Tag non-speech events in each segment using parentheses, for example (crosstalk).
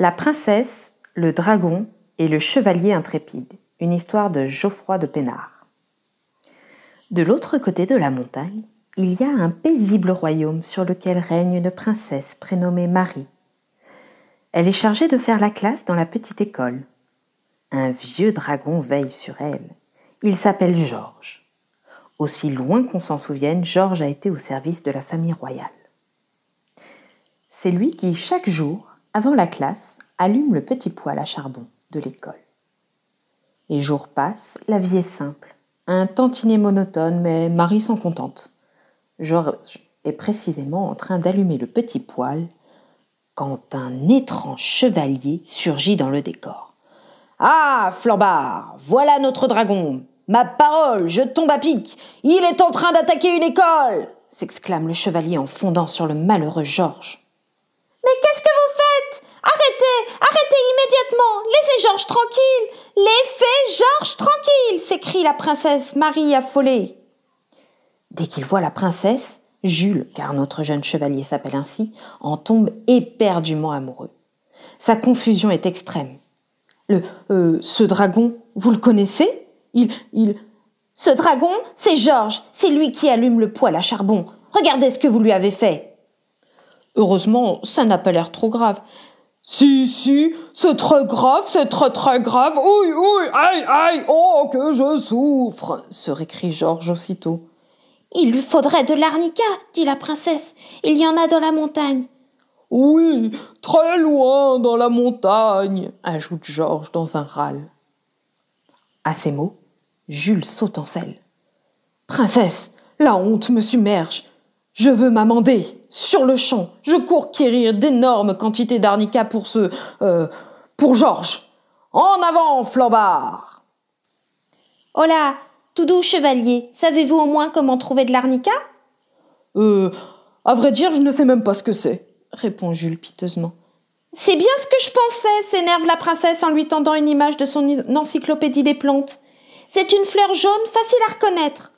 La princesse, le dragon et le chevalier intrépide. Une histoire de Geoffroy de Pénard. De l'autre côté de la montagne, il y a un paisible royaume sur lequel règne une princesse prénommée Marie. Elle est chargée de faire la classe dans la petite école. Un vieux dragon veille sur elle. Il s'appelle Georges. Aussi loin qu'on s'en souvienne, Georges a été au service de la famille royale. C'est lui qui, chaque jour, avant la classe, allume le petit poêle à charbon de l'école. Les jours passent, la vie est simple, un tantinet monotone, mais Marie s'en contente. Georges est précisément en train d'allumer le petit poêle quand un étrange chevalier surgit dans le décor. Ah, Flambard, voilà notre dragon. Ma parole, je tombe à pic. Il est en train d'attaquer une école s'exclame le chevalier en fondant sur le malheureux Georges. Mais qu'est-ce que vous faites Arrêtez immédiatement Laissez Georges tranquille Laissez Georges tranquille s'écrie la princesse Marie affolée. Dès qu'il voit la princesse, Jules, car notre jeune chevalier s'appelle ainsi, en tombe éperdument amoureux. Sa confusion est extrême. Le, euh, ce dragon, vous le connaissez? Il, il. Ce dragon, c'est Georges, c'est lui qui allume le poêle à charbon. Regardez ce que vous lui avez fait. Heureusement, ça n'a pas l'air trop grave. Si, si, c'est très grave, c'est très très grave. Oui, oui, aïe, aïe, oh, que je souffre se récrie Georges aussitôt. Il lui faudrait de l'arnica, dit la princesse. Il y en a dans la montagne. Oui, très loin dans la montagne, ajoute Georges dans un râle. À ces mots, Jules saute en selle. Princesse, la honte me submerge. Je veux m'amender, sur le champ. Je cours quérir d'énormes quantités d'arnica pour ce. Euh, pour Georges. En avant, flambard Oh là tout doux chevalier, savez-vous au moins comment trouver de l'arnica? Euh. À vrai dire, je ne sais même pas ce que c'est, répond Jules piteusement. C'est bien ce que je pensais, s'énerve la princesse en lui tendant une image de son encyclopédie des plantes. C'est une fleur jaune facile à reconnaître.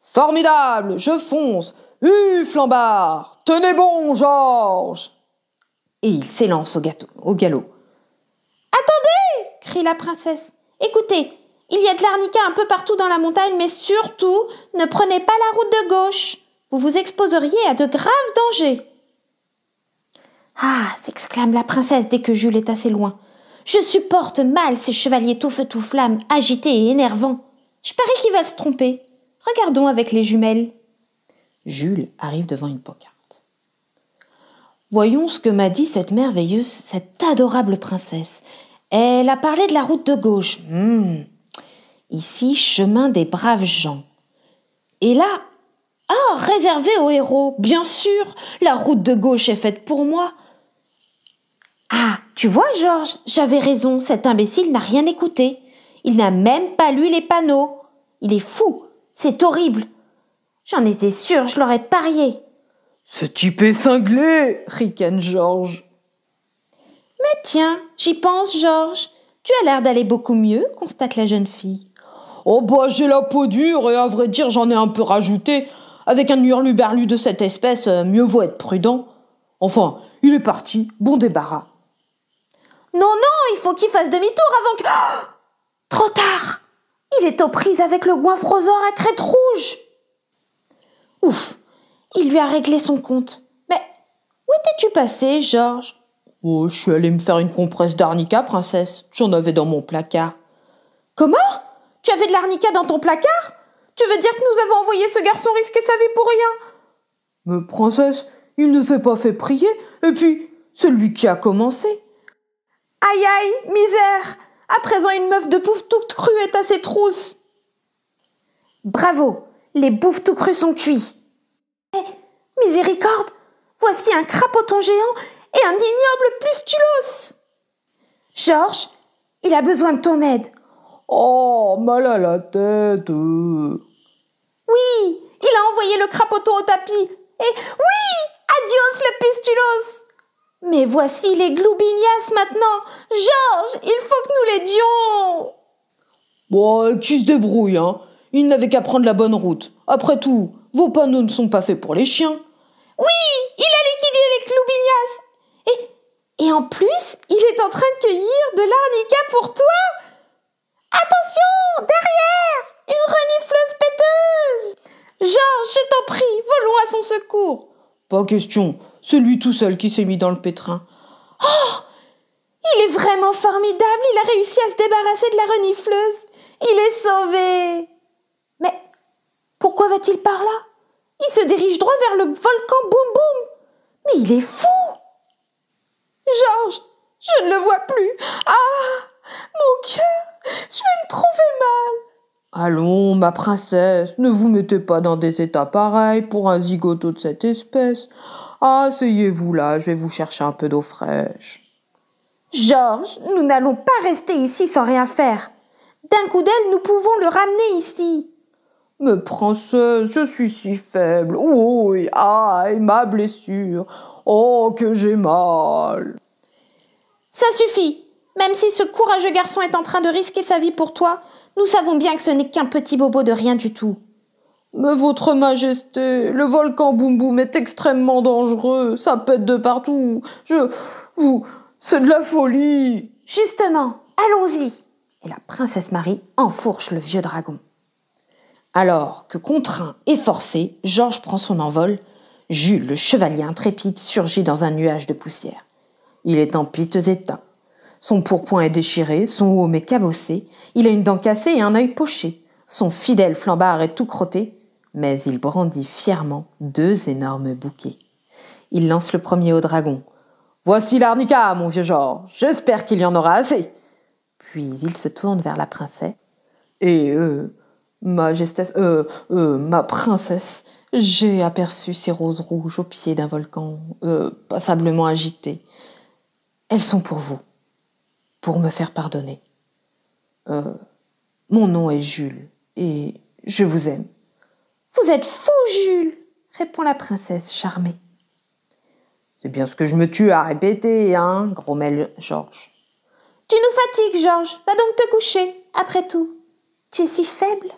Formidable, je fonce. Hue, flambard Tenez bon, Georges Et il s'élance au, gâteau, au galop. Attendez crie la princesse. Écoutez, il y a de l'arnica un peu partout dans la montagne, mais surtout, ne prenez pas la route de gauche. Vous vous exposeriez à de graves dangers. Ah s'exclame la princesse dès que Jules est assez loin. Je supporte mal ces chevaliers tout feu tout flamme, agités et énervants. Je parie qu'ils veulent se tromper. Regardons avec les jumelles. Jules arrive devant une pancarte. Voyons ce que m'a dit cette merveilleuse, cette adorable princesse. Elle a parlé de la route de gauche. Hmm. Ici, chemin des braves gens. Et là, ah, réservé aux héros, bien sûr, la route de gauche est faite pour moi. Ah, tu vois, Georges, j'avais raison, cet imbécile n'a rien écouté. Il n'a même pas lu les panneaux. Il est fou, c'est horrible. J'en étais sûre, je l'aurais parié. Ce type est cinglé, ricane Georges. Mais tiens, j'y pense, Georges. Tu as l'air d'aller beaucoup mieux, constate la jeune fille. Oh bah j'ai la peau dure et à vrai dire j'en ai un peu rajouté. Avec un hurluberlu de cette espèce, euh, mieux vaut être prudent. Enfin, il est parti, bon débarras. Non, non, il faut qu'il fasse demi-tour avant que. Oh (gasps) Trop tard Il est aux prises avec le goinfrosaure à crête rouge Ouf Il lui a réglé son compte. Mais où étais-tu passé, Georges? Oh, je suis allé me faire une compresse d'arnica, princesse. J'en avais dans mon placard. Comment? Tu avais de l'arnica dans ton placard? Tu veux dire que nous avons envoyé ce garçon risquer sa vie pour rien? Mais princesse, il ne s'est pas fait prier, et puis c'est lui qui a commencé. Aïe aïe, misère À présent une meuf de bouffe toute crue est à ses trousses. Bravo Les bouffes tout crues sont cuits. Eh, miséricorde Voici un crapoton géant et un ignoble pustulos Georges, il a besoin de ton aide. Oh, mal à la tête. Oui, il a envoyé le crapoton au tapis. Et oui, adios le pistulos. Mais voici les gloubignas maintenant. Georges, il faut que nous l'aidions. Bon, qui se débrouille, hein. Il n'avait qu'à prendre la bonne route. Après tout, vos panneaux ne sont pas faits pour les chiens. Oui, il a liquidé les gloubignas. Et Et en plus, il est en train de cueillir de l'arnica pour toi. Attention, derrière, une renifleuse péteuse. Georges, je t'en prie, volons à son secours. Pas question, c'est lui tout seul qui s'est mis dans le pétrin. Oh Il est vraiment formidable, il a réussi à se débarrasser de la renifleuse. Il est sauvé. Mais pourquoi va-t-il par là? Il se dirige droit vers le volcan Boum Boum. Mais il est fou Georges, je ne le vois plus. Ah Mon cœur Je vais me trouver mal. Allons, ma princesse, ne vous mettez pas dans des états pareils pour un zigoto de cette espèce. Asseyez-vous là, je vais vous chercher un peu d'eau fraîche. Georges, nous n'allons pas rester ici sans rien faire. D'un coup d'aile, nous pouvons le ramener ici. Mais princesse, je suis si faible. Oui, aïe, ma blessure. Oh, que j'ai mal. Ça suffit. Même si ce courageux garçon est en train de risquer sa vie pour toi, nous savons bien que ce n'est qu'un petit bobo de rien du tout. Mais votre majesté, le volcan Boum Boum est extrêmement dangereux. Ça pète de partout. Je. Vous. C'est de la folie. Justement, allons-y. Et la princesse Marie enfourche le vieux dragon. Alors que contraint et forcé, Georges prend son envol, Jules, le chevalier intrépide, surgit dans un nuage de poussière. Il est en piteux état. Son pourpoint est déchiré, son haume est cabossé, il a une dent cassée et un œil poché. Son fidèle flambard est tout crotté, mais il brandit fièrement deux énormes bouquets. Il lance le premier au dragon. Voici l'arnica, mon vieux Georges. J'espère qu'il y en aura assez. Puis il se tourne vers la princesse. Et euh, Majestesse, euh, euh, ma princesse, j'ai aperçu ces roses rouges au pied d'un volcan, euh, passablement agité. Elles sont pour vous, pour me faire pardonner. Mon nom est Jules, et je vous aime. Vous êtes fou, Jules répond la princesse charmée. C'est bien ce que je me tue à répéter, hein, grommelle Georges. Tu nous fatigues, Georges. Va donc te coucher. Après tout, tu es si faible.